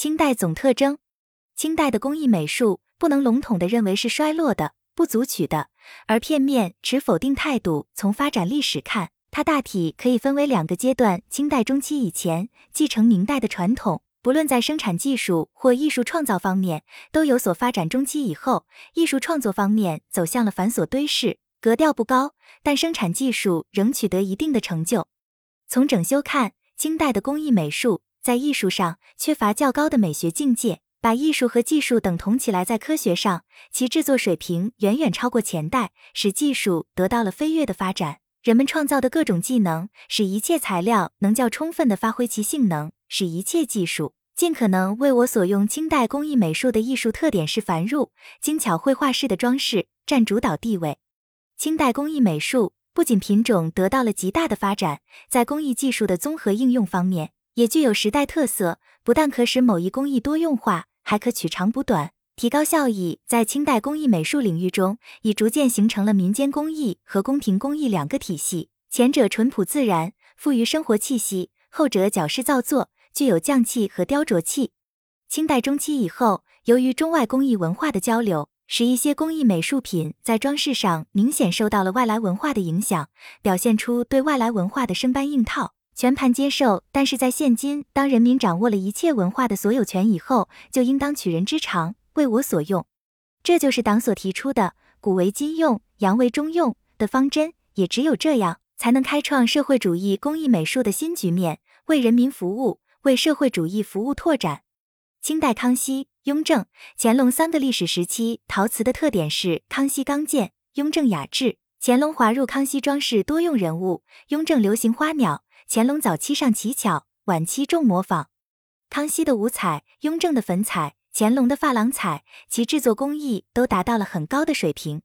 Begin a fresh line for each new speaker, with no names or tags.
清代总特征：清代的工艺美术不能笼统地认为是衰落的、不足取的，而片面持否定态度。从发展历史看，它大体可以分为两个阶段：清代中期以前，继承明代的传统，不论在生产技术或艺术创造方面都有所发展；中期以后，艺术创作方面走向了繁琐堆饰，格调不高，但生产技术仍取得一定的成就。从整修看，清代的工艺美术。在艺术上缺乏较高的美学境界，把艺术和技术等同起来，在科学上其制作水平远远超过前代，使技术得到了飞跃的发展。人们创造的各种技能，使一切材料能较充分的发挥其性能，使一切技术尽可能为我所用。清代工艺美术的艺术特点是繁缛、精巧绘画式的装饰占主导地位。清代工艺美术不仅品种得到了极大的发展，在工艺技术的综合应用方面。也具有时代特色，不但可使某一工艺多用化，还可取长补短，提高效益。在清代工艺美术领域中，已逐渐形成了民间工艺和宫廷工艺两个体系。前者淳朴自然，富于生活气息；后者矫饰造作，具有匠气和雕琢气。清代中期以后，由于中外工艺文化的交流，使一些工艺美术品在装饰上明显受到了外来文化的影响，表现出对外来文化的生搬硬套。全盘接受，但是在现今，当人民掌握了一切文化的所有权以后，就应当取人之长，为我所用。这就是党所提出的“古为今用，洋为中用”的方针。也只有这样，才能开创社会主义工艺美术的新局面，为人民服务，为社会主义服务拓展。清代康熙、雍正、乾隆三个历史时期，陶瓷的特点是康熙刚健，雍正雅致。乾隆滑入康熙装饰多用人物，雍正流行花鸟。乾隆早期上奇巧，晚期重模仿。康熙的五彩，雍正的粉彩，乾隆的珐琅彩，其制作工艺都达到了很高的水平。